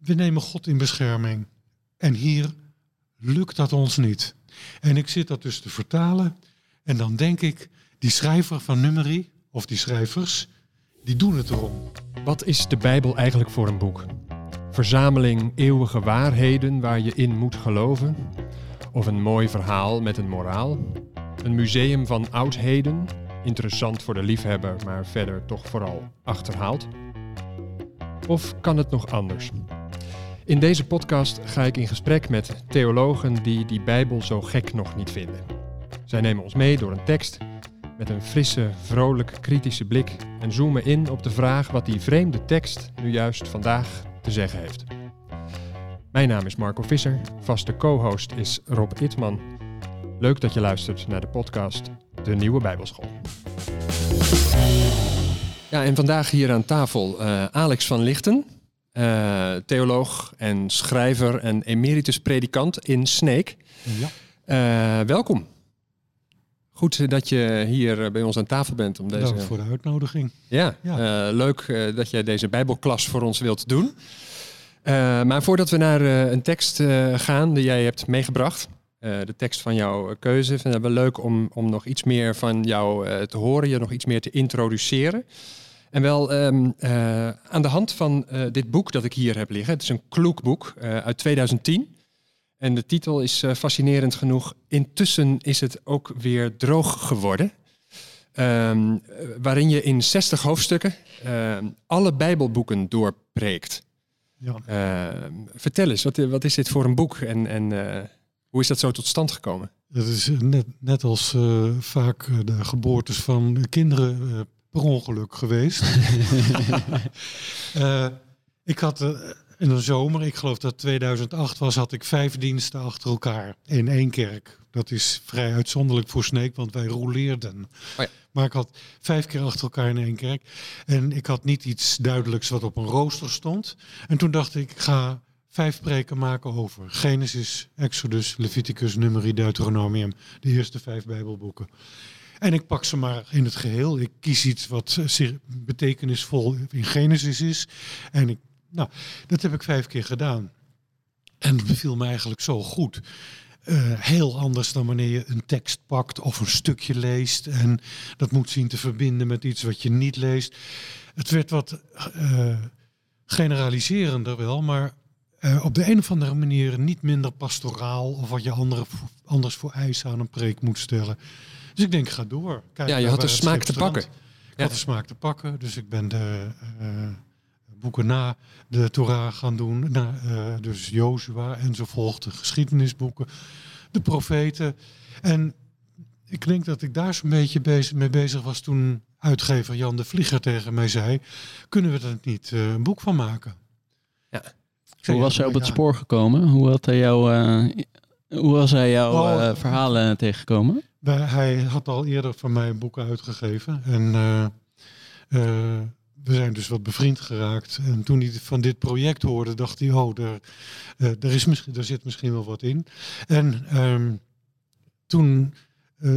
we nemen God in bescherming. En hier lukt dat ons niet. En ik zit dat dus te vertalen. En dan denk ik, die schrijver van Nummerie, of die schrijvers, die doen het erom. Wat is de Bijbel eigenlijk voor een boek? Verzameling eeuwige waarheden waar je in moet geloven? Of een mooi verhaal met een moraal? Een museum van oudheden, interessant voor de liefhebber, maar verder toch vooral achterhaald? Of kan het nog anders? In deze podcast ga ik in gesprek met theologen die die Bijbel zo gek nog niet vinden. Zij nemen ons mee door een tekst met een frisse, vrolijk, kritische blik en zoomen in op de vraag wat die vreemde tekst nu juist vandaag te zeggen heeft. Mijn naam is Marco Visser, vaste co-host is Rob Itman. Leuk dat je luistert naar de podcast De Nieuwe Bijbelschool. Ja, en vandaag hier aan tafel uh, Alex van Lichten, uh, theoloog en schrijver en emeritus predikant in Sneek. Ja. Uh, welkom. Goed dat je hier bij ons aan tafel bent. Om deze... Dank voor de uitnodiging. Ja, ja. leuk dat jij deze bijbelklas voor ons wilt doen. maar voordat we naar een tekst gaan die jij hebt meegebracht... de tekst van jouw keuze. Vind het wel leuk om, om nog iets meer van jou te horen, je nog iets meer te introduceren. En wel um, uh, aan de hand van uh, dit boek dat ik hier heb liggen. Het is een kloekboek uh, uit 2010. En de titel is fascinerend genoeg. Intussen is het ook weer droog geworden. Um, waarin je in 60 hoofdstukken ehm, alle Bijbelboeken doorpreekt. Ja. vertel eens, wat, wat, is dit voor een boek en, en hoe is dat zo tot stand gekomen? Het is net, net als vaak de geboortes van kinderen per ongeluk geweest. uh, ik had uh, in de zomer, ik geloof dat 2008 was, had ik vijf diensten achter elkaar in één kerk. Dat is vrij uitzonderlijk voor Sneek, want wij rouleerden. Oh ja. Maar ik had vijf keer achter elkaar in één kerk. En ik had niet iets duidelijks wat op een rooster stond. En toen dacht ik, ik ga vijf preken maken over Genesis, Exodus, Leviticus, Numeri, Deuteronomium. De eerste vijf Bijbelboeken. En ik pak ze maar in het geheel. Ik kies iets wat betekenisvol in Genesis is. En ik, nou, dat heb ik vijf keer gedaan. En het beviel me eigenlijk zo goed. Uh, heel anders dan wanneer je een tekst pakt of een stukje leest en dat moet zien te verbinden met iets wat je niet leest. Het werd wat uh, generaliserender wel, maar op de een of andere manier niet minder pastoraal of wat je andere, anders voor eisen aan een preek moet stellen. Dus ik denk, ga door. Kijk, ja, je had de smaak te pakken. Ik had de smaak te pakken, dus ik ben de uh, boeken na de Torah gaan doen. Na, uh, dus Jozua enzovoort, de geschiedenisboeken, de profeten. En ik denk dat ik daar zo'n beetje bezig, mee bezig was toen uitgever Jan de Vlieger tegen mij zei... kunnen we er niet uh, een boek van maken? Ja. Hoe was hij op het spoor gekomen? Hoe, had hij jou, hoe was hij jouw oh, verhalen tegengekomen? Hij had al eerder van mij boeken uitgegeven. En uh, uh, we zijn dus wat bevriend geraakt. En toen hij van dit project hoorde, dacht hij, oh, er, uh, er, is misschien, er zit misschien wel wat in. En um, toen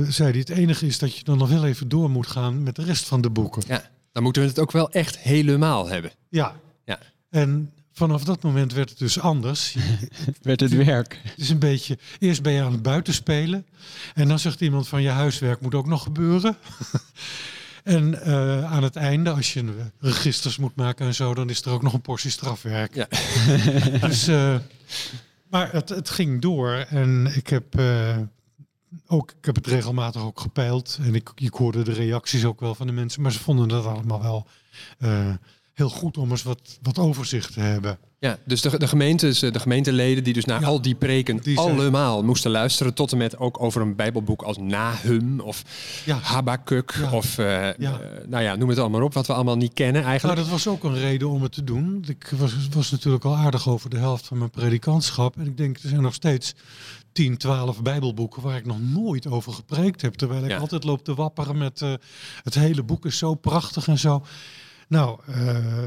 zei hij, het enige is dat je dan nog wel even door moet gaan met de rest van de boeken. Ja, dan moeten we het ook wel echt helemaal hebben. Ja. ja. En vanaf dat moment werd het dus anders. werd het werk. Het is een beetje, eerst ben je aan het buitenspelen. En dan zegt iemand van je huiswerk moet ook nog gebeuren. en uh, aan het einde, als je registers moet maken en zo, dan is er ook nog een portie strafwerk. Ja. dus, uh, maar het, het, ging door en ik heb... Uh, ook, ik heb het regelmatig ook gepeild en ik, ik hoorde de reacties ook wel van de mensen, maar ze vonden dat allemaal wel heel goed om eens wat, wat overzicht te hebben. Ja, dus de, de gemeentes, de gemeenteleden die dus naar al die preken die allemaal moesten luisteren, tot en met ook over een bijbelboek als Nahum of ja. Habakuk of uh, nou ja, noem het allemaal op, wat we allemaal niet kennen eigenlijk. Nou, dat was ook een reden om het te doen. Ik was, was natuurlijk al aardig over de helft van mijn predikantschap en ik denk er zijn nog steeds 10, 12 Bijbelboeken waar ik nog nooit over gepreekt heb. Terwijl ik altijd loop te wapperen met uh, het hele boek is zo prachtig en zo. Nou, uh,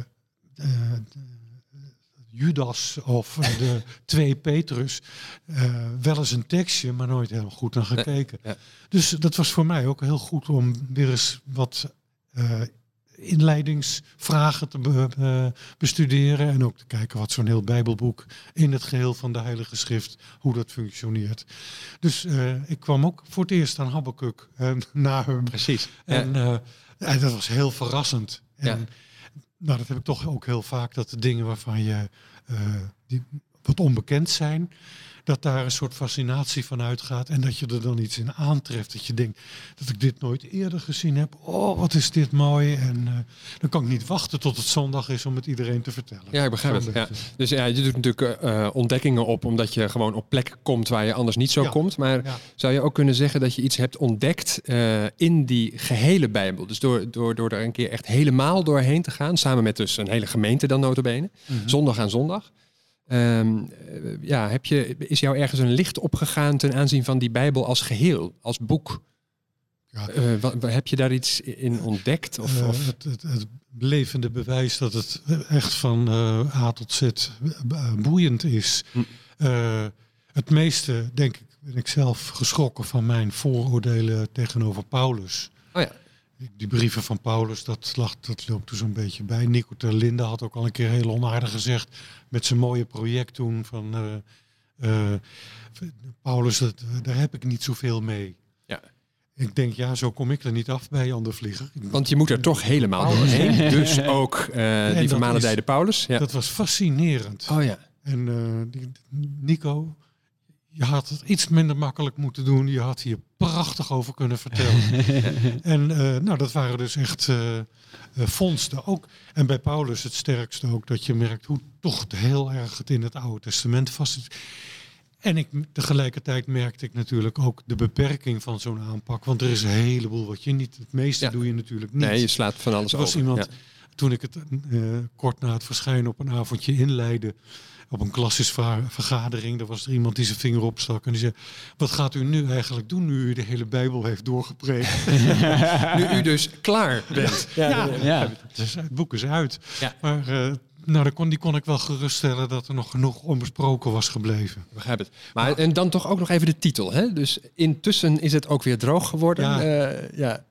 Judas of de 2 Petrus, uh, wel eens een tekstje, maar nooit heel goed naar gekeken. Dus dat was voor mij ook heel goed om weer eens wat inleidingsvragen te bestuderen en ook te kijken wat zo'n heel Bijbelboek in het geheel van de Heilige Schrift, hoe dat functioneert. Dus ik kwam ook voor het eerst aan Habakkuk na hem. Precies. En, en dat was heel verrassend. En, ja. Nou, dat heb ik toch ook heel vaak, dat de dingen waarvan je die wat onbekend zijn, dat daar een soort fascinatie van uitgaat en dat je er dan iets in aantreft. Dat je denkt dat ik dit nooit eerder gezien heb. Oh, wat is dit mooi. En uh, dan kan ik niet wachten tot het zondag is om het iedereen te vertellen. Ja, ik begrijp het. Ja. Dus ja, je doet natuurlijk uh, ontdekkingen op omdat je gewoon op plekken komt waar je anders niet zo komt. Maar zou je ook kunnen zeggen dat je iets hebt ontdekt uh, in die gehele Bijbel? Dus door, door, door er een keer echt helemaal doorheen te gaan, samen met dus een hele gemeente dan notabene, mm zondag aan zondag. Um, ja, heb je, is jou ergens een licht opgegaan ten aanzien van die Bijbel als geheel, als boek? Ja, uh, wat, heb je daar iets in ontdekt? Of, uh, of? Het, het, het, levende bewijs dat het echt van uh, A tot Z boeiend is. Hm. het meeste, denk ik, ben ik zelf geschrokken van mijn vooroordelen tegenover Paulus. Oh ja. Die brieven van Paulus, dat, lag, dat loopt er zo'n beetje bij. Nico ter Linde had ook al een keer heel onaardig gezegd met zijn mooie project toen van uh, uh, Paulus, dat, daar heb ik niet zoveel mee. Ja. Ik denk, ja, zo kom ik er niet af bij Jan de Vlieger. Want je moet er toch helemaal doorheen. Dus ook uh, die vermalendijde Paulus. Ja. Dat was fascinerend. Oh ja. En die, Nico, je had het iets minder makkelijk moeten doen. Je had hier prachtig over kunnen vertellen. en uh, nou, dat waren dus echt uh, vondsten ook. En bij Paulus het sterkste ook dat je merkt hoe toch heel erg het in het Oude Testament vast zit. En ik, tegelijkertijd merkte ik natuurlijk ook de beperking van zo'n aanpak. Want er is een heleboel wat je niet, het meeste doe je natuurlijk niet. Nee, je slaat van alles er was iemand, toen ik het kort na het verschijnen op een avondje inleidde op een klassische vergadering. Daar was er iemand die zijn vinger opstak en die zei: Wat gaat u nu eigenlijk doen nu u de hele Bijbel heeft doorgepreekt? nu u dus klaar bent. Ja, ja, ja. Dus het boek is uit. Maar uh, nou, kon, die kon ik wel geruststellen dat er nog genoeg onbesproken was gebleven. Begrijp het. Maar en dan toch ook nog even de titel. Hè? Dus intussen is het ook weer droog geworden. Ja. Uh, ja.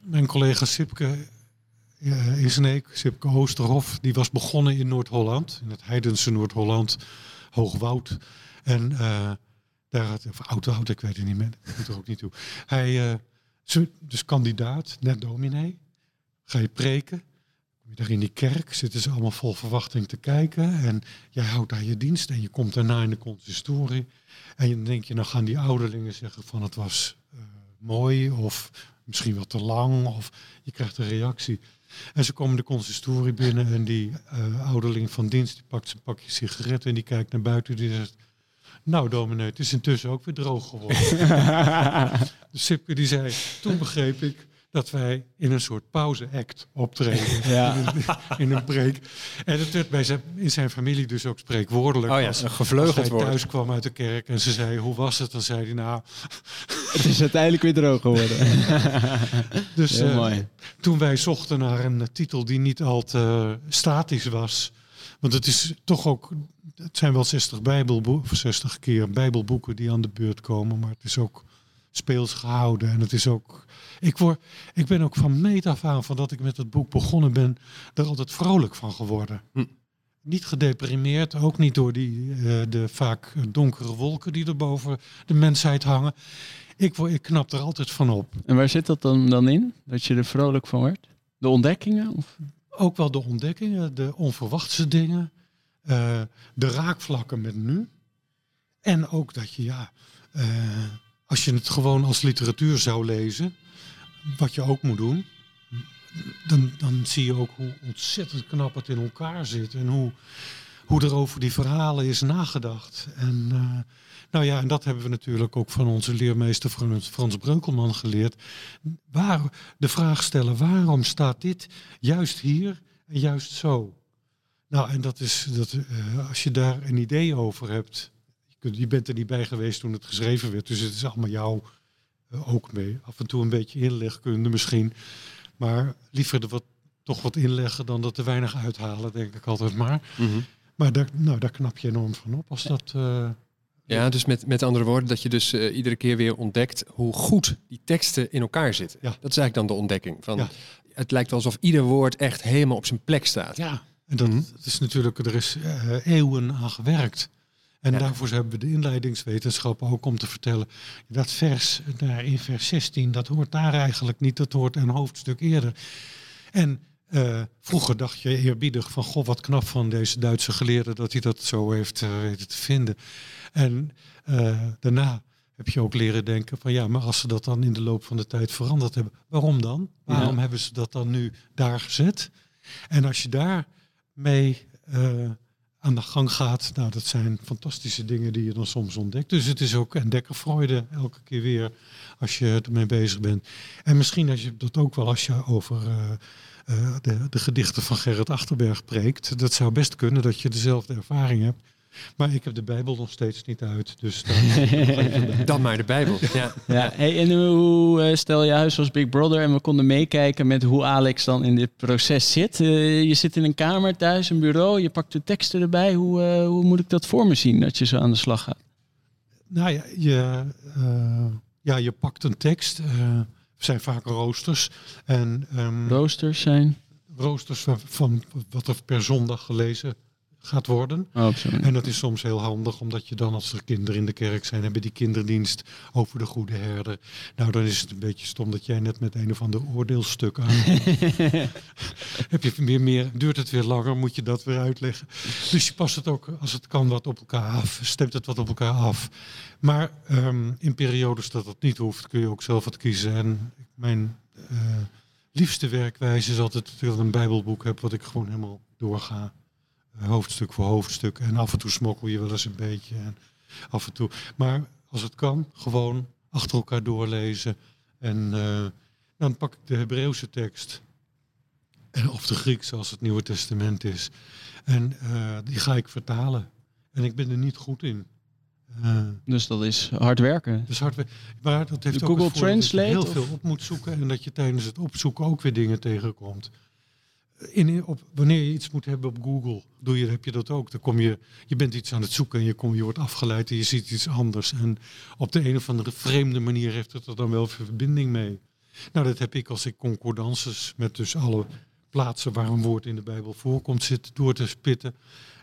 Mijn collega Sipke in Sneek, Sipke Oosterhof, die was begonnen in Noord-Holland, in het heidense Noord-Holland, Hoogwoud. En uh, daar had, of Oudwoud, ik weet het niet meer, ik moet er ook niet toe. Hij, uh, dus kandidaat, net dominee, ga je preken, kom je daar in die kerk, zitten ze allemaal vol verwachting te kijken en jij houdt daar je dienst en je komt daarna in de consistorie en dan denk je, nou gaan die ouderlingen zeggen van het was uh, mooi of misschien wat te lang of je krijgt een reactie. En ze komen de consistorie binnen en die uh, ouderling van dienst die pakt zijn pakje sigaretten en die kijkt naar buiten. Die zegt, nou dominee, het is intussen ook weer droog geworden. de Sipke die zei, toen begreep ik dat wij in een soort pauze-act optreden. Ja. In, een, in, een preek. En het werd bij zijn, in zijn familie dus ook spreekwoordelijk. Oh ja, als, een gevleugeld als hij thuis kwam uit de kerk en ze zei, hoe was het? Dan zei hij, nou... Het is uiteindelijk weer droog geworden. dus uh, toen wij zochten naar een titel die niet al te statisch was... Want het is toch ook, het zijn wel 60 bijbelboeken, 60 keer bijbelboeken die aan de beurt komen, maar het is ook speels gehouden. En het is ook. Ik, word, ik ben ook van meet af aan, van dat ik met het boek begonnen ben, er altijd vrolijk van geworden. Hm. Niet gedeprimeerd, ook niet door die, uh, de vaak donkere wolken die er boven de mensheid hangen. Ik, word, ik knap er altijd van op. En waar zit dat dan, dan in? Dat je er vrolijk van wordt? De ontdekkingen? Of? Ook wel de ontdekkingen, de onverwachte dingen, uh, de raakvlakken met nu. En ook dat je, ja, uh, als je het gewoon als literatuur zou lezen, wat je ook moet doen, dan, dan zie je ook hoe ontzettend knap het in elkaar zit. En hoe, hoe er over die verhalen is nagedacht. En uh, nou ja, en dat hebben we natuurlijk ook van onze leermeester Frans Breukelman geleerd. Waar, de vraag stellen, waarom staat dit juist hier en juist zo? Nou, en dat is, dat, uh, als je daar een idee over hebt, je bent er niet bij geweest toen het geschreven werd, dus het is allemaal jou uh, ook mee. Af en toe een beetje inlegkunde misschien, maar liever er wat, toch wat inleggen dan dat er weinig uithalen, denk ik altijd maar. Mm -hmm. Maar daar, nou, daar knap je enorm van op als dat... Uh, ja, dus met, met andere woorden, dat je dus uh, iedere keer weer ontdekt hoe goed die teksten in elkaar zitten. Ja. Dat is eigenlijk dan de ontdekking. Van, ja. het lijkt wel alsof ieder woord echt helemaal op zijn plek staat. Ja, en dat, mhm. is natuurlijk, er is uh, eeuwen aan gewerkt. En daarvoor hebben we de inleidingswetenschappen ook om te vertellen. Dat vers daar in vers 16, dat hoort daar eigenlijk niet. Dat hoort een hoofdstuk eerder. En uh, vroeger dacht je eerbiedig van, goh, wat knap van deze Duitse geleerde dat hij dat zo heeft uh, weten te vinden. En uh, daarna heb je ook leren denken van, ja, maar als ze dat dan in de loop van de tijd veranderd hebben, waarom dan? Waarom hebben ze dat dan nu daar gezet? En als je daar mee aan de gang gaat, nou, dat zijn fantastische dingen die je dan soms ontdekt. Dus het is ook ontdekkerfreude elke keer weer als je ermee bezig bent. En misschien als je dat ook wel als je over uh, de, de, gedichten van Gerrit Achterberg preekt. Dat zou best kunnen dat je dezelfde ervaring hebt. Maar ik heb de Bijbel nog steeds niet uit. Dus dan, dan maar de Bijbel. Ja. ja. Hey, en hoe uh, stel je huis als Big Brother en we konden meekijken met hoe Alex dan in dit proces zit. Uh, je zit in een kamer thuis, een bureau, je pakt de teksten erbij. Hoe, uh, hoe moet ik dat voor me zien dat je zo aan de slag gaat? Nou ja, je, ja, je pakt een tekst zijn vaak roosters. En, um, roosters zijn? Roosters van, van, wat er per zondag gelezen gaat worden. Oh, en dat is soms heel handig, omdat je dan als er kinderen in de kerk zijn, hebben die kinderdienst over de goede herder. Nou, dan is het een beetje stom dat jij net met een of ander oordeelstuk aan. Heb je weer meer, duurt het weer langer, moet je dat weer uitleggen. Dus je past het ook, als het kan, wat op elkaar af. Stemt het wat op elkaar af. Maar um, in periodes dat dat niet hoeft, kun je ook zelf wat kiezen. En mijn uh, liefste werkwijze is altijd dat ik een bijbelboek heb wat ik gewoon helemaal doorga hoofdstuk voor hoofdstuk. En af en toe smokkel je wel eens een beetje. En af en toe. Maar als het kan, gewoon achter elkaar doorlezen. En uh, dan pak ik de Hebreeuwse tekst. En, of de Grieks, als het Nieuwe Testament is. En uh, die ga ik vertalen. En ik ben er niet goed in. Uh, dus dat is hard werken. Dus hard werken. Maar dat heeft de ook Google Translate? Dat je heel veel op moet zoeken en dat je tijdens het opzoeken ook weer dingen tegenkomt in, op, wanneer je iets moet hebben op Google, doe je, heb je dat ook. Dan kom je, je bent iets aan het zoeken en je, je wordt afgeleid en je ziet iets anders. En op de een of andere vreemde manier heeft het er dan wel verbinding mee. Nou, dat heb ik als ik concordances met dus alle plaatsen waar een woord in de Bijbel voorkomt zitten door te spitten.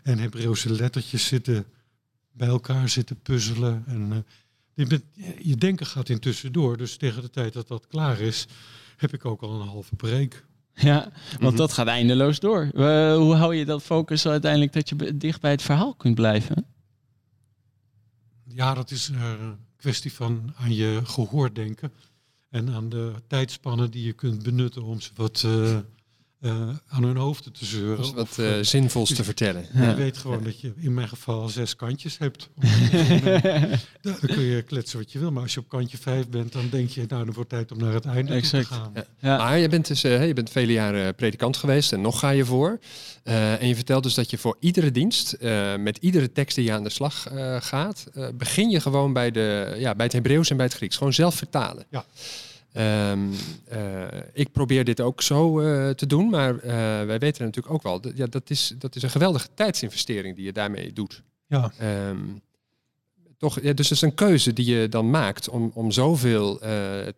En Hebreeuwse lettertjes zitten bij elkaar zitten puzzelen. En uh, je, denken gaat intussen door. Dus tegen de tijd dat dat klaar is, heb ik ook al een halve preek. Ja, want mhm. dat gaat eindeloos door. Uh, hoe hou je dat focus uiteindelijk dat je dicht bij het verhaal kunt blijven? Ja, dat is een kwestie van aan je gehoor denken. En aan de tijdspannen die je kunt benutten om ze wat uh, uh, aan hun hoofden te zeuren. Of wat uh, zinvols te vertellen. Je weet gewoon dat je in mijn geval zes kantjes hebt. dan kun je kletsen wat je wil. Maar als je op kantje vijf bent, dan denk je, nou, dan wordt tijd om naar het einde te gaan. Ja. Maar je bent, dus, uh, je bent vele jaren predikant geweest en nog ga je voor. en je vertelt dus dat je voor iedere dienst, met iedere tekst die je aan de slag gaat, begin je gewoon bij, de, ja, bij het Hebreeuws en bij het Grieks. Gewoon zelf vertalen. Ja. Um, uh, ik probeer dit ook zo uh, te doen, maar uh, wij weten natuurlijk ook wel, dat, ja, dat, is, dat is een geweldige tijdsinvestering die je daarmee doet. Ja. Um, toch, ja, dus het is een keuze die je dan maakt om, om zoveel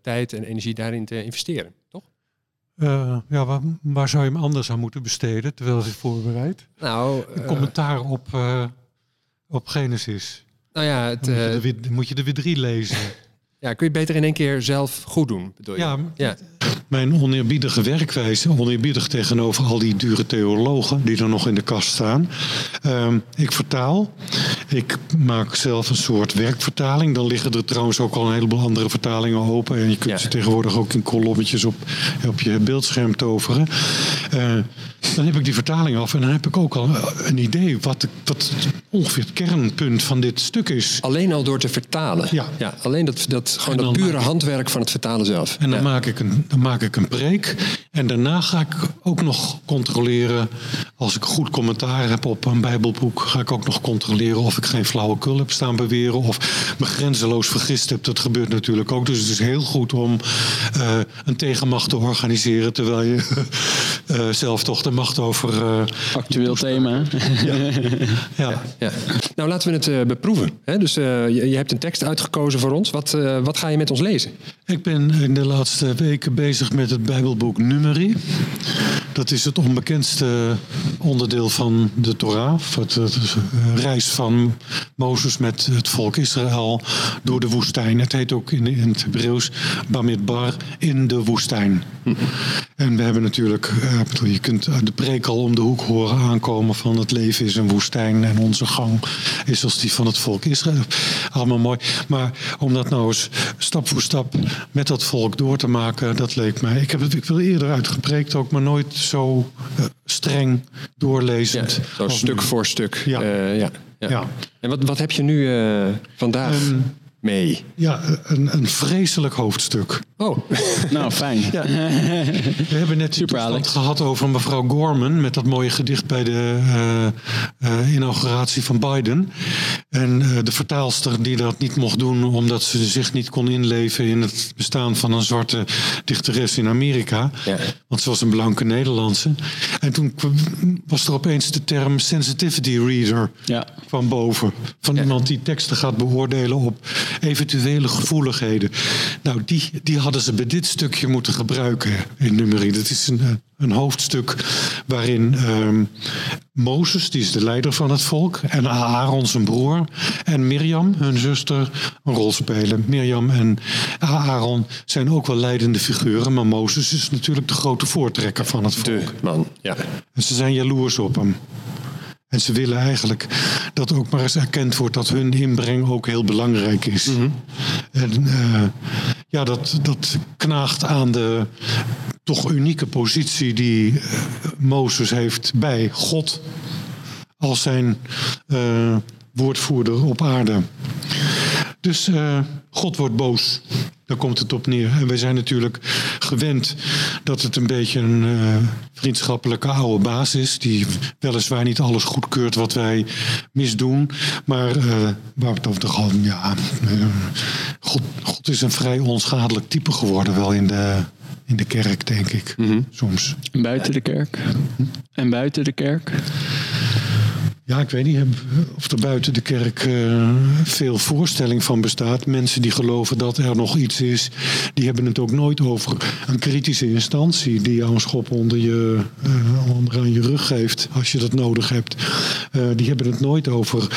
tijd en energie daarin te investeren, toch? ja, waar, waar, zou je hem anders aan moeten besteden terwijl je voorbereidt? Nou, een commentaar op, op Genesis. Nou ja, het, moet, je weer, moet je er weer drie lezen. Ja, kun je beter in één keer zelf goed doen, bedoel je? Ja, ja. mijn oneerbiedige werkwijze, oneerbiedig tegenover al die dure theologen die er nog in de kast staan. Uh, ik vertaal, ik maak zelf een soort werkvertaling. Dan liggen er trouwens ook al een heleboel andere vertalingen open. En je kunt ze tegenwoordig ook in kolommetjes op, op je beeldscherm toveren. Uh, dan heb ik die vertaling af en dan heb ik ook al een idee wat, wat ongeveer het kernpunt van dit stuk is. Alleen al door te vertalen. Ja. ja alleen dat, dat, gewoon dat pure handwerk van het vertalen zelf. En dan, maak ik een, dan maak ik een preek. En daarna ga ik ook nog controleren, als ik goed commentaar heb op een Bijbelboek, ga ik ook nog controleren of ik ik geen flauwekul heb staan beweren of me grenzeloos vergist heb. Dat gebeurt natuurlijk ook. Dus het is heel goed om uh, een tegenmacht te organiseren terwijl je uh, zelf toch de macht over. Uh, Actueel thema. Ja. ja. ja. Nou, laten we het beproeven. Hè? Dus je, je, hebt een tekst uitgekozen voor ons. Wat, wat ga je met ons lezen? Ik ben in de laatste weken bezig met het Bijbelboek Numeri. Dat is het onbekendste onderdeel van de Torah. Het, reis van Mozes met het volk Israël door de woestijn. Het heet ook in, het Hebreeuws Bamidbar in de woestijn. En we hebben natuurlijk, je kunt de preek al om de hoek horen aankomen van het leven is een woestijn en onze gang is als die van het volk Israël. Allemaal mooi. Maar om dat nou eens stap voor stap met dat volk door te maken, dat leek mij. Ik heb het ik wil eerder uitgepreekt ook, maar nooit zo uh, streng doorlezend. Ja, zo stuk nu. voor stuk. Ja. Uh, ja. ja. ja. En wat, wat heb je nu uh, vandaag? Um, mee? Ja, een, een vreselijk hoofdstuk. Oh, nou fijn. Ja. We hebben net Super gehad over mevrouw Gorman met dat mooie gedicht bij de uh, uh, inauguratie van Biden. En uh, de vertaalster die dat niet mocht doen omdat ze zich niet kon inleven in het bestaan van een zwarte dichteres in Amerika. Ja. Want ze was een blanke Nederlandse. En toen was er opeens de term sensitivity reader ja. van boven. Van iemand die teksten gaat beoordelen op eventuele gevoeligheden. Nou, die, die hadden ze bij dit stukje moeten gebruiken in nummerie. Dat is een, een hoofdstuk waarin um, Mozes, die is de leider van het volk, en Aaron, zijn broer, en Mirjam, hun zuster, een rol spelen. Mirjam en Aaron zijn ook wel leidende figuren, maar Mozes is natuurlijk de grote voortrekker van het volk. De man, ja. En ze zijn jaloers op hem. En ze willen eigenlijk dat ook maar eens erkend wordt dat hun inbreng ook heel belangrijk is. Mm -hmm. En uh, ja, dat, dat knaagt aan de toch unieke positie die uh, Mozes heeft bij God als zijn uh, woordvoerder op aarde. Dus God wordt boos. Daar komt het op neer. En wij zijn natuurlijk gewend dat het een beetje een uh, vriendschappelijke oude baas is. Die weliswaar niet alles goedkeurt wat wij misdoen. Maar uh, waar het over gewoon, ja. Uh, God, God is een vrij onschadelijk type geworden, wel in de, in de kerk, denk ik. Mm -hmm. Soms. En buiten de kerk? En buiten de kerk? Ja, ik weet niet of er buiten de kerk uh, veel voorstelling van bestaat. Mensen die geloven dat er nog iets is, die hebben het ook nooit over een kritische instantie die jou een schop onder, je, uh, onder aan je rug geeft als je dat nodig hebt. Uh, die hebben het nooit over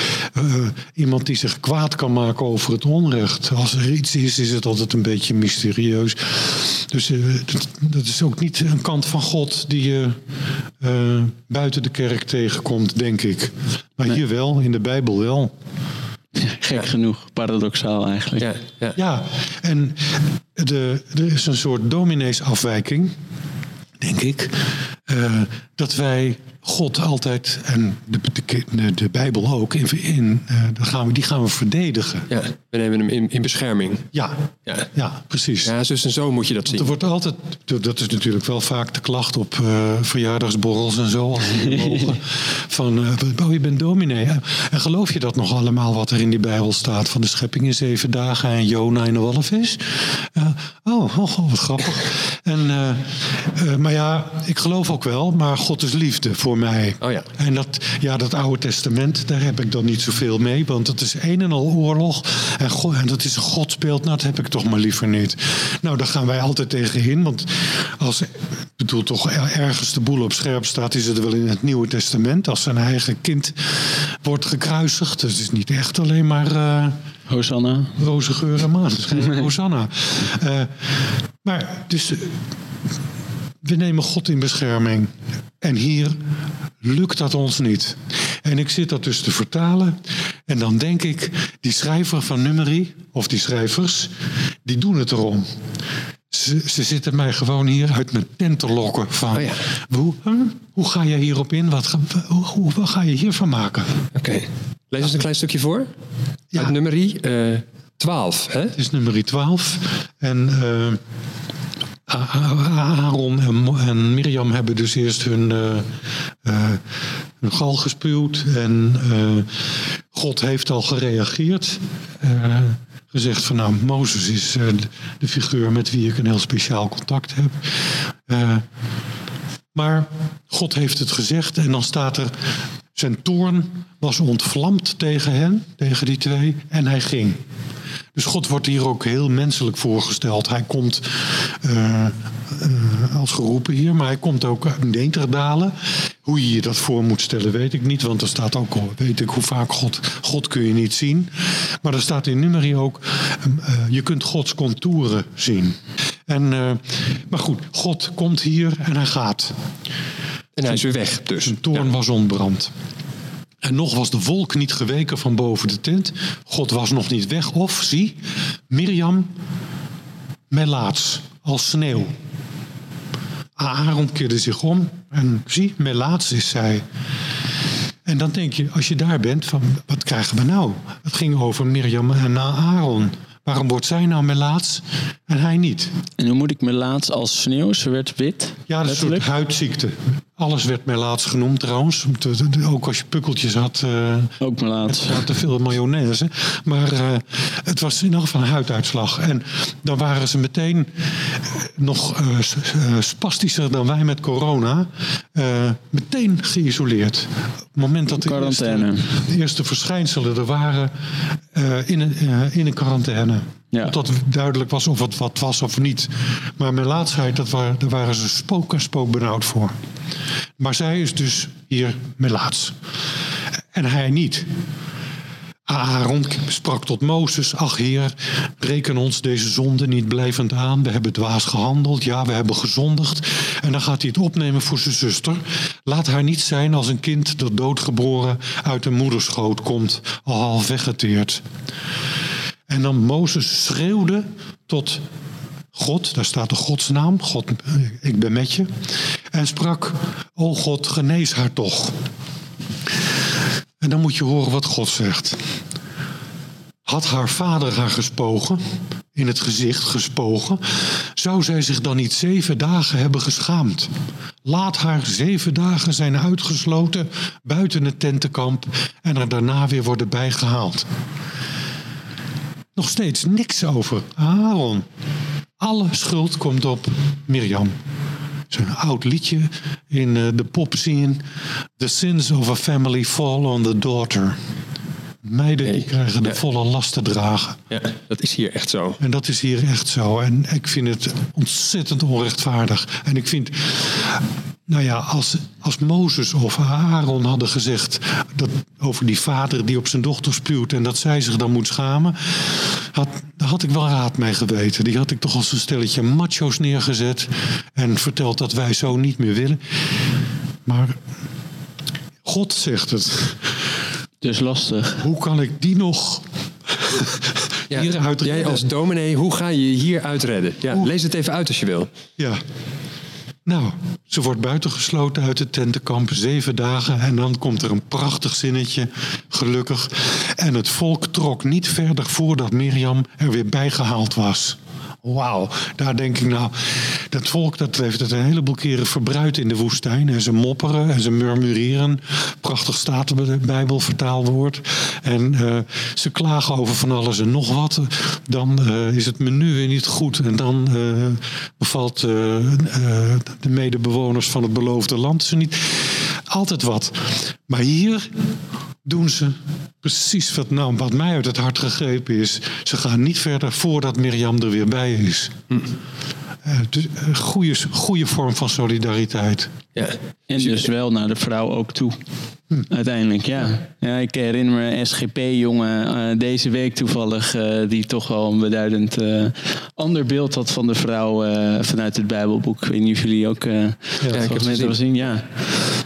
iemand die zich kwaad kan maken over het onrecht. Als er iets is, is het altijd een beetje mysterieus. Dus dat, is ook niet een kant van God die je buiten de kerk tegenkomt, denk ik. Maar hier wel, in de Bijbel wel. Gek genoeg, paradoxaal eigenlijk. Ja, ja. ja en de, er is een soort domineesafwijking, denk ik. Uh, dat wij God altijd, en de, de, de Bijbel ook, in, in, uh, gaan we, die gaan we verdedigen. Ja, we nemen hem in, in bescherming. Ja, ja. ja, precies. Ja, zus en zo moet je dat zien. Er wordt altijd, dat is natuurlijk wel vaak de klacht op uh, verjaardagsborrels en zo. van, uh, oh, je bent dominee. En geloof je dat nog allemaal wat er in die Bijbel staat? Van de schepping in zeven dagen en Jona in een walvis? oh, oh, oh, wat grappig. en, maar ja, ik geloof ook wel, maar God is liefde voor mij. Oh ja. En dat, ja, dat Oude Testament, daar heb ik dan niet zoveel mee. Want het is een en al oorlog. En, God, en dat is een godsbeeld. Nou, dat heb ik toch maar liever niet. Nou, daar gaan wij altijd tegenin. Want als, ik bedoel, toch ergens de boel op scherp staat, is het wel in het Nieuwe Testament. Als zijn eigen kind wordt gekruisigd. Dus het is niet echt alleen maar. Uh, Hosanna. Roze geur en maneschijn. Hosanna. Uh, maar dus we nemen God in bescherming. En hier lukt dat ons niet. En ik zit dat dus te vertalen. En dan denk ik, die schrijver van Nummerie, of die schrijvers, die doen het erom. Ze, ze zitten mij gewoon hier uit mijn tent te lokken. Van, oh ja. hoe, hoe ga je hierop in? Wat, hoe, hoe, wat ga je hiervan maken? Oké. Lees eens een klein stukje voor. Ja. Uit nummerie uh, eh, 12. Hè? Het is nummerie 12. En... Uh, Aaron en, Mirjam hebben dus eerst hun, uh, hun gal gespuwd. En uh, God heeft al gereageerd. Gezegd van nou, Mozes is de, figuur met wie ik een heel speciaal contact heb. maar God heeft het gezegd en dan staat er, zijn toorn was ontvlamd tegen hen, tegen die twee, en hij ging. Dus God wordt hier ook heel menselijk voorgesteld. Hij komt uh, uh, als geroepen hier, maar hij komt ook Neterdalen. Hoe je je dat voor moet stellen, weet ik niet. Want er staat ook, weet ik hoe vaak God, God kun je niet zien. Maar er staat in nummerie ook, uh, je kunt Gods contouren zien. En, maar goed, God komt hier en hij gaat. En hij is weer weg dus. Zijn toorn was ontbrand. En nog was de wolk niet geweken van boven de tent. God was nog niet weg. Of, zie, Mirjam melaats, als sneeuw. Aaron keerde zich om en zie, melaats is zij. En dan denk je, als je daar bent, van wat krijgen we nou? Het ging over Mirjam en Aaron. Waarom wordt zij nou melaats en hij niet? En hoe moet ik melaats als sneeuw? Ze werd wit? Ja, dat is een soort huidziekte. Alles werd melaats genoemd trouwens. Ook als je pukkeltjes had. Uh, ook melaats. had te veel mayonaise. Maar uh, het was in elk geval een huiduitslag. En dan waren ze meteen uh, nog spastischer dan wij met corona. meteen geïsoleerd. Op het moment dat de eerste, de eerste, verschijnselen er waren in, een, in een quarantaine. Ja. Tot duidelijk was of het wat was of niet. Maar melaatsheid, dat waren, daar waren ze spook en spook benauwd voor. Maar zij is dus hier melaats. En hij niet. Aaron sprak tot Mozes, ach heer, reken ons deze zonde niet blijvend aan. We hebben dwaas gehandeld, ja, we hebben gezondigd. En dan gaat hij het opnemen voor zijn zuster. Laat haar niet zijn als een kind dat doodgeboren uit de moederschoot komt, al half weggeteerd. En dan Mozes schreeuwde tot God, daar staat de godsnaam, God, ik ben met je. En sprak, o God, genees haar toch. En dan moet je horen wat God zegt. Had haar vader haar gespogen, in het gezicht gespogen, zou zij zich dan niet zeven dagen hebben geschaamd. Laat haar zeven dagen zijn uitgesloten buiten het tentenkamp en er daarna weer worden bijgehaald. Nog steeds niks over Aaron. Alle schuld komt op Mirjam. Zo'n oud liedje in uh, de popscene. The sins of a family fall on the daughter. Meiden die krijgen de volle last te dragen. Ja, dat is hier echt zo. En dat is hier echt zo. En ik vind het ontzettend onrechtvaardig. En ik vind nou ja, als, als Mozes of Aaron hadden gezegd dat, over die vader die op zijn dochter spuwt en dat zij zich dan moet schamen, had, had ik wel raad mee geweten. Die had ik toch als een stelletje macho's neergezet en verteld dat wij zo niet meer willen. Maar God zegt het. Dus lastig. Hoe kan ik die nog ja, hieruit redden? Jij als dominee, hoe ga je hier uitredden? Ja, lees het even uit als je wil. Ja. Nou, ze wordt buitengesloten uit het tentenkamp zeven dagen en dan komt er een prachtig zinnetje, gelukkig. En het volk trok niet verder voordat Mirjam er weer bijgehaald was. Wauw, daar denk ik nou, dat volk dat heeft het een heleboel keren verbruikt in de woestijn. En ze mopperen en ze murmureren. Prachtig staat de Bijbel vertaalwoord. En uh, ze klagen over van alles en nog wat. Dan uh, is het menu weer niet goed. En dan uh, bevalt de medebewoners van het beloofde land ze niet. Altijd wat. Maar hier doen ze precies wat, nou, wat mij uit het hart gegrepen is. Ze gaan niet verder voordat Mirjam er weer bij is. Hm. Uh, dus, uh, goede, goede vorm van solidariteit. Ja. En dus wel naar de vrouw ook toe. Hm. Uiteindelijk, ja. ja. Ik herinner me een SGP-jongen uh, deze week toevallig... die toch wel een beduidend ander beeld had van de vrouw vanuit het Bijbelboek. Ik weet niet of jullie ook ja, ik heb het gezien. Ja.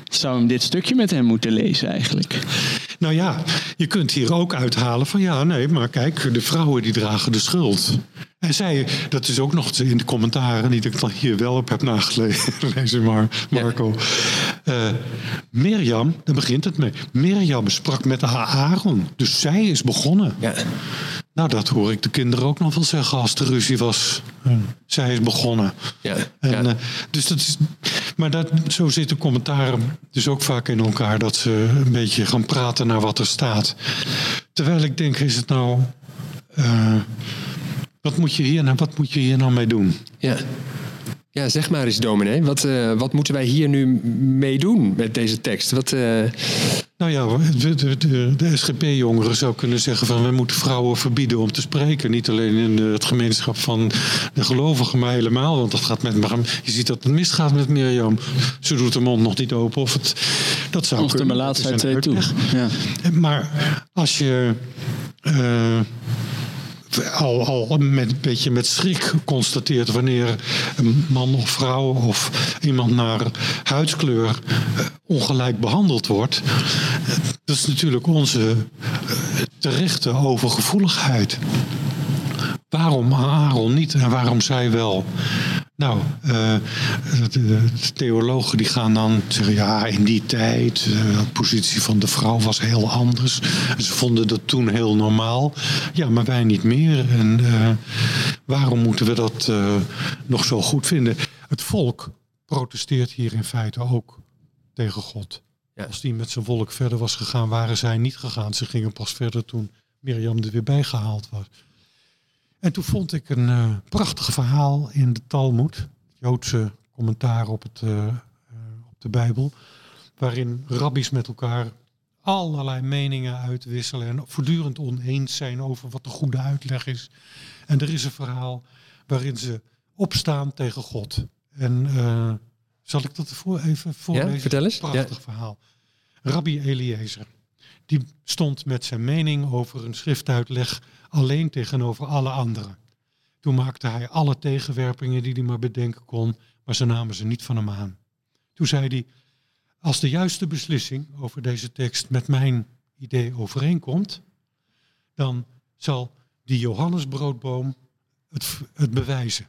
Zou hem dit stukje met hem moeten lezen eigenlijk? Nou ja, je kunt hier ook uithalen van ja, nee, maar kijk, de vrouwen die dragen de schuld. En zij, dat is ook nog in de commentaren, die ik dan hier wel op heb nagelezen, maar Marco. Ja. Uh, Mirjam, daar begint het mee. Mirjam sprak met Aaron, dus zij is begonnen. Ja. Nou, dat hoor ik de kinderen ook nog wel zeggen als de ruzie was. Zij is begonnen. Ja, en, ja. Uh, dus dat is, Maar dat, zo zitten commentaren dus ook vaak in elkaar. Dat ze een beetje gaan praten naar wat er staat. Terwijl ik denk, is het nou... Uh, wat, moet je hier nou, wat moet je hier nou mee doen? Ja. Ja, zeg maar eens, dominee. Wat, uh, wat moeten wij hier nu mee doen met deze tekst? Wat, uh... Nou ja, de, de, de SGP-jongeren zou kunnen zeggen van we moeten vrouwen verbieden om te spreken. Niet alleen in het gemeenschap van de gelovigen, maar helemaal. Want dat gaat met Je ziet dat het misgaat met Mirjam. Ze doet de mond nog niet open. Of het, dat zou of kunnen. de laatste twee toe. Ja. Maar als je. Uh, al, met, een beetje met schrik constateert wanneer een man of vrouw of iemand naar huidskleur eh, ongelijk behandeld wordt. Dat is natuurlijk onze eh, terechte overgevoeligheid. Waarom Aaron niet en waarom zij wel? Nou, uh, de, theologen die gaan dan zeggen, ja, in die tijd, uh, de positie van de vrouw was heel anders. Ze vonden dat toen heel normaal. Ja, maar wij niet meer. En uh, waarom moeten we dat nog zo goed vinden? Het volk protesteert hier in feite ook tegen God. Ja. Als die met zijn volk verder was gegaan, waren zij niet gegaan. Ze gingen pas verder toen Mirjam er weer bijgehaald was. En toen vond ik een uh, prachtig verhaal in de Talmud, Joodse commentaar op, het, uh, op de Bijbel, waarin rabbies met elkaar allerlei meningen uitwisselen en voortdurend oneens zijn over wat de goede uitleg is. En er is een verhaal waarin ze opstaan tegen God. En uh, zal ik dat ervoor even voorlezen? Ja, vertel eens. Prachtig verhaal. Rabbi Eliezer, die stond met zijn mening over een schriftuitleg alleen tegenover alle anderen. Toen maakte hij alle tegenwerpingen die hij maar bedenken kon, maar ze namen ze niet van hem aan. Toen zei hij, als de juiste beslissing over deze tekst met mijn idee overeenkomt, dan zal die Johannesbroodboom het, het bewijzen.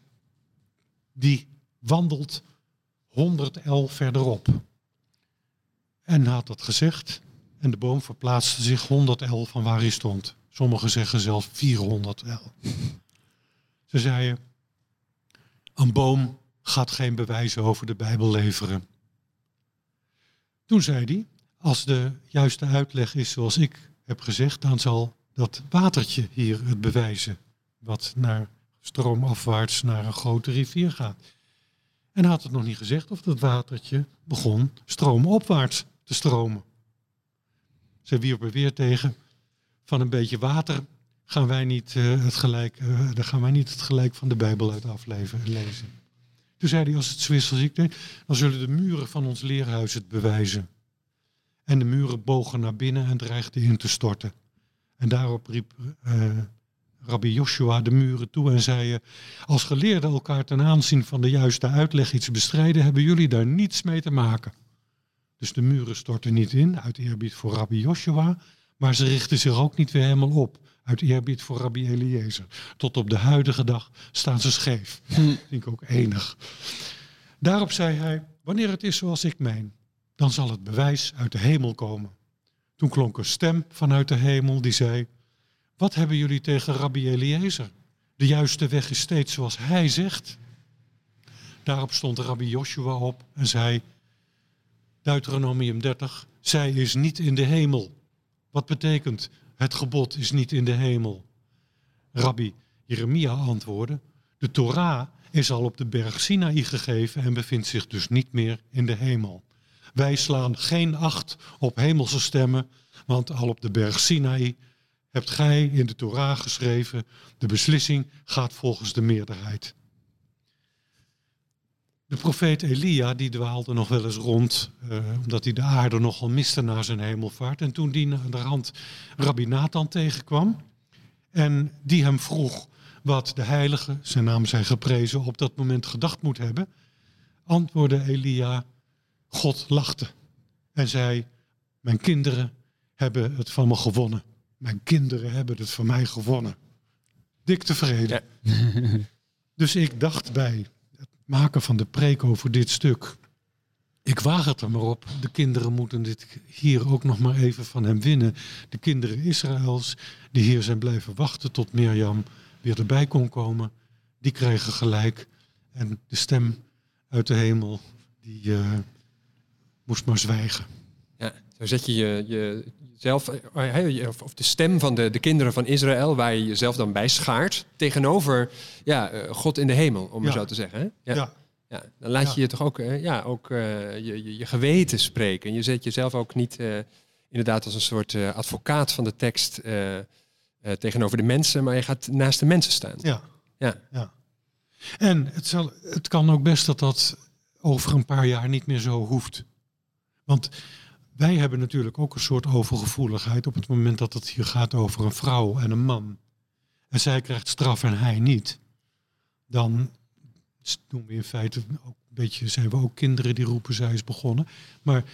Die wandelt 111 verderop. En had dat gezegd en de boom verplaatste zich 111 van waar hij stond. Sommigen zeggen zelfs 400 el. Ze zeiden, een boom gaat geen bewijzen over de Bijbel leveren. Toen zei hij, als de juiste uitleg is zoals ik heb gezegd, dan zal dat watertje hier het bewijzen. Wat naar stroomafwaarts naar een grote rivier gaat. En had het nog niet gezegd of dat watertje begon stroomopwaarts te stromen. Ze wierpen weer tegen, van een beetje water gaan wij niet, uh, het, gelijk, uh, daar gaan wij niet het gelijk van de Bijbel uit afleven, lezen. Toen zei hij, als het zo is dan zullen de muren van ons leerhuis het bewijzen. En de muren bogen naar binnen en dreigden in te storten. En daarop riep uh, Rabbi Joshua de muren toe en zei: Als geleerden elkaar ten aanzien van de juiste uitleg iets bestrijden, hebben jullie daar niets mee te maken. Dus de muren stortten niet in uit eerbied voor Rabbi Joshua, maar ze richten zich ook niet weer helemaal op. Uit eerbied voor Rabbi Eliezer. Tot op de huidige dag staan ze scheef. Hm. Dat vind ik ook enig. Daarop zei hij: Wanneer het is zoals ik meen, dan zal het bewijs uit de hemel komen. Toen klonk een stem vanuit de hemel die zei: Wat hebben jullie tegen Rabbi Eliezer? De juiste weg is steeds zoals hij zegt. Daarop stond Rabbi Joshua op en zei: Deuteronomium 30, zij is niet in de hemel. Wat betekent het gebod is niet in de hemel? Rabbi Jeremia antwoordde, de Torah is al op de berg Sinaï gegeven en bevindt zich dus niet meer in de hemel. Wij slaan geen acht op hemelse stemmen, want al op de berg Sinaï hebt gij in de Torah geschreven, de beslissing gaat volgens de meerderheid. De profeet Elia die dwaalde nog wel eens rond, uh, omdat hij de aarde nogal miste na zijn hemelvaart. En toen die aan de rand Rabbi Nathan tegenkwam en die hem vroeg wat de heilige, zijn naam zij geprezen, op dat moment gedacht moet hebben, antwoordde Elia, God lachte en zei, mijn kinderen hebben het van me gewonnen. Mijn kinderen hebben het van mij gewonnen. Dik tevreden. Ja. dus ik dacht bij maken van de preek over dit stuk. Ik waag het er maar op. De kinderen moeten dit hier ook nog maar even van hem winnen. De kinderen Israëls, die hier zijn blijven wachten tot Mirjam weer erbij kon komen, die kregen gelijk. En de stem uit de hemel die moest maar zwijgen. Ja, zo zet je, je jezelf, of de stem van de, de kinderen van Israël, waar je jezelf dan bij schaart, tegenover ja, God in de hemel, om ja. zo te zeggen. Hè? Ja. ja. dan laat je je toch ook, ja, ook je, je, je, geweten spreken. En je zet jezelf ook niet inderdaad als een soort advocaat van de tekst tegenover de mensen, maar je gaat naast de mensen staan. Ja. ja. ja. En het, zal, het kan ook best dat dat over een paar jaar niet meer zo hoeft. Want wij hebben natuurlijk ook een soort overgevoeligheid op het moment dat het hier gaat over een vrouw en een man. En zij krijgt straf en hij niet. Dan doen we in feite ook een beetje, zijn we ook kinderen die roepen zij is begonnen. Maar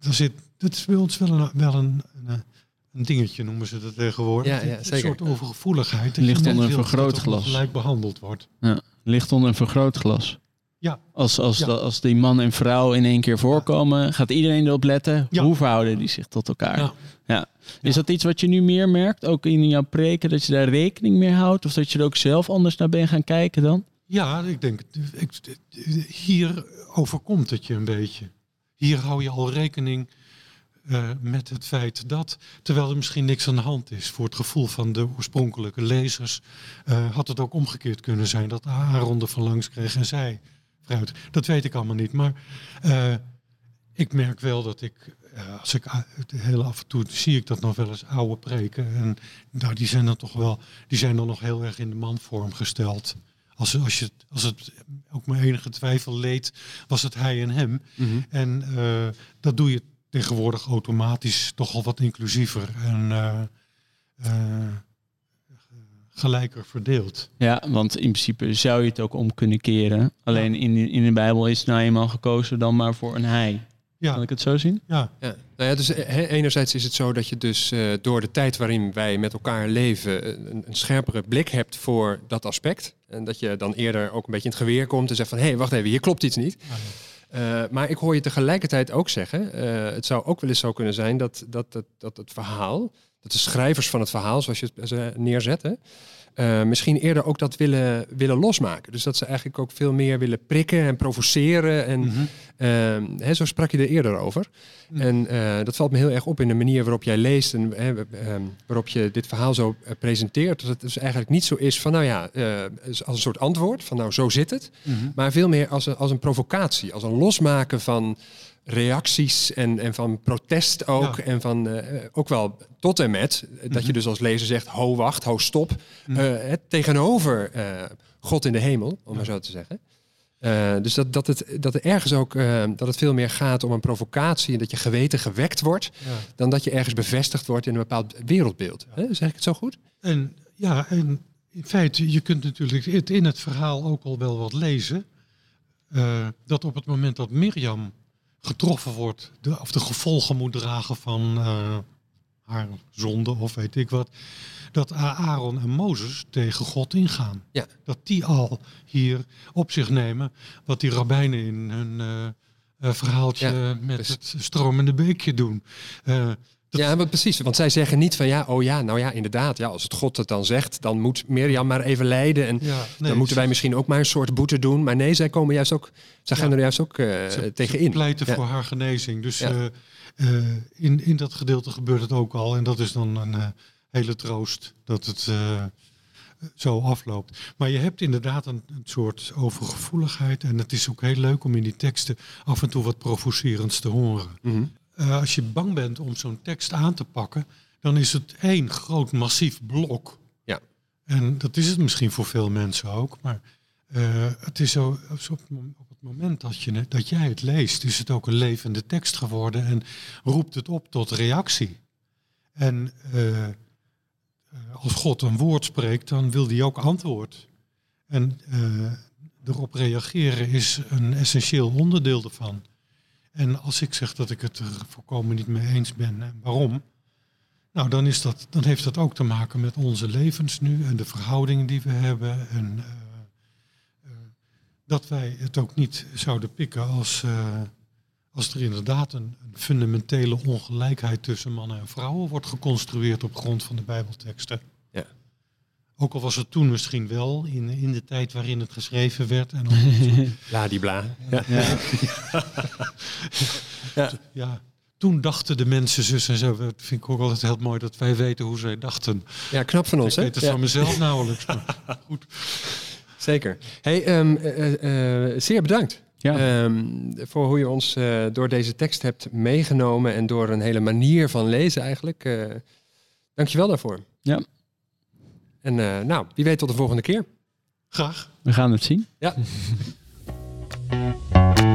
er zit, dat is bij ons wel een, wel een, een een dingetje noemen ze dat tegenwoordig. Ja, ja, zeker. Een soort overgevoeligheid. Ligt onder een vergrootglas. Gelijk behandeld wordt. Ja, ligt onder een vergrootglas. Ja. Als, als, als die man en vrouw in één keer voorkomen, gaat iedereen erop letten. Hoe verhouden die zich tot elkaar? Ja. Is dat iets wat je nu meer merkt, ook in jouw preken, dat je daar rekening mee houdt? Of dat je er ook zelf anders naar bent gaan kijken dan? Ja, ik denk, ik, hier overkomt het je een beetje. Hier hou je al rekening uh, met het feit dat, terwijl er misschien niks aan de hand is voor het gevoel van de oorspronkelijke lezers, uh, had het ook omgekeerd kunnen zijn dat Aaron er van langs kreeg en zij fruit. Dat weet ik allemaal niet, maar uh, ik merk wel dat ik, als ik heel af en toe zie ik dat nog wel eens oude preken en nou, die zijn dan toch wel, die zijn dan nog heel erg in de manvorm gesteld. Als, als, je, als het ook maar enige twijfel leed, was het hij en hem. Mm -hmm. En dat doe je tegenwoordig automatisch toch al wat inclusiever en uh, uh, gelijker verdeeld. Ja, want in principe zou je het ook om kunnen keren. Alleen in, in de Bijbel is nou eenmaal gekozen dan maar voor een hij. Ja. Kan ik het zo zien? Ja. ja. Nou ja, dus enerzijds is het zo dat je dus uh, door de tijd waarin wij met elkaar leven een, een, scherpere blik hebt voor dat aspect. En dat je dan eerder ook een beetje in het geweer komt en zegt van hé, hey, wacht even, hier klopt iets niet. Ja, uh, maar ik hoor je tegelijkertijd ook zeggen, uh, het zou ook wel eens zo kunnen zijn dat, dat, dat, dat het verhaal, dat de schrijvers van het verhaal, zoals je het neerzetten, uh, misschien eerder ook dat willen, willen losmaken. Dus dat ze eigenlijk ook veel meer willen prikken en provoceren. En mm -hmm. uh, zo sprak je er eerder over. Mm. En uh, dat valt me heel erg op in de manier waarop jij leest en waarop je dit verhaal zo presenteert. Dat het dus eigenlijk niet zo is van, nou ja, als een soort antwoord, van nou zo zit het. Mm -hmm. Maar veel meer als een, als een provocatie, als een losmaken van reacties en, en van protest ook. En van uh, ook wel tot en met dat je mhm. dus als lezer zegt: ho, wacht, ho, stop. Mm het tegenover uh, God in de hemel, om maar zo te zeggen. dus dat, dat, het, dat er ergens ook dat het veel meer gaat om een provocatie en dat je geweten gewekt wordt, dan dat je ergens bevestigd wordt in een bepaald wereldbeeld. Ja. Zeg ik het zo goed? En ja, en in feite, je kunt natuurlijk het in het verhaal ook al wel wat lezen. dat op het moment dat Mirjam getroffen wordt, de, of de gevolgen moet dragen van uh, haar zonde of weet ik wat, dat Aaron en Mozes tegen God ingaan. Ja. Dat die al hier op zich nemen wat die rabbijnen in hun uh, verhaaltje met dus... het stromende beekje doen. Ja, maar precies. Want zij zeggen niet van ja, oh ja, nou ja, inderdaad. Ja, als het God het dan zegt, dan moet Mirjam maar even lijden. En dan moeten wij misschien ook maar een soort boete doen. Maar nee, zij komen juist ook, zij gaan er juist ook uh, ze, tegen in. pleiten voor haar genezing. Dus uh, uh, in, in dat gedeelte gebeurt het ook al. En dat is dan een hele troost dat het zo afloopt. Maar je hebt inderdaad een, een, soort overgevoeligheid. En het is ook heel leuk om in die teksten af en toe wat provocerends te horen. Mm -hmm. Uh, als je bang bent om zo'n tekst aan te pakken, dan is het één groot massief blok. Ja. En dat is het misschien voor veel mensen ook, maar uh, het is zo, op, op het moment dat, je, dat jij het leest, is het ook een levende tekst geworden en roept het op tot reactie. En uh, als God een woord spreekt, dan wil hij ook antwoord. En erop reageren is een essentieel onderdeel ervan. En als ik zeg dat ik het er volkomen niet mee eens ben, en waarom? Nou, dan, is dat, dan heeft dat ook te maken met onze levens nu en de verhoudingen die we hebben. En uh, uh, dat wij het ook niet zouden pikken als, uh, als er inderdaad een, fundamentele ongelijkheid tussen mannen en vrouwen wordt geconstrueerd op grond van de Bijbelteksten. Ook al was het toen misschien wel, in, in de tijd waarin het geschreven werd. En La die bla. Ja. Ja. ja. ja. Toen dachten de mensen zus en zo. Dat vind ik ook altijd heel mooi dat wij weten hoe zij dachten. Ja, knap van ons, ik hè? weet het van mezelf nauwelijks. goed. Zeker. Hey, um, uh, uh, zeer bedankt. Ja. Um, voor hoe je ons uh, door deze tekst hebt meegenomen en door een hele manier van lezen eigenlijk. Uh, dankjewel daarvoor. Ja. En uh, nou, wie weet tot de volgende keer. Graag. We gaan het zien. Ja.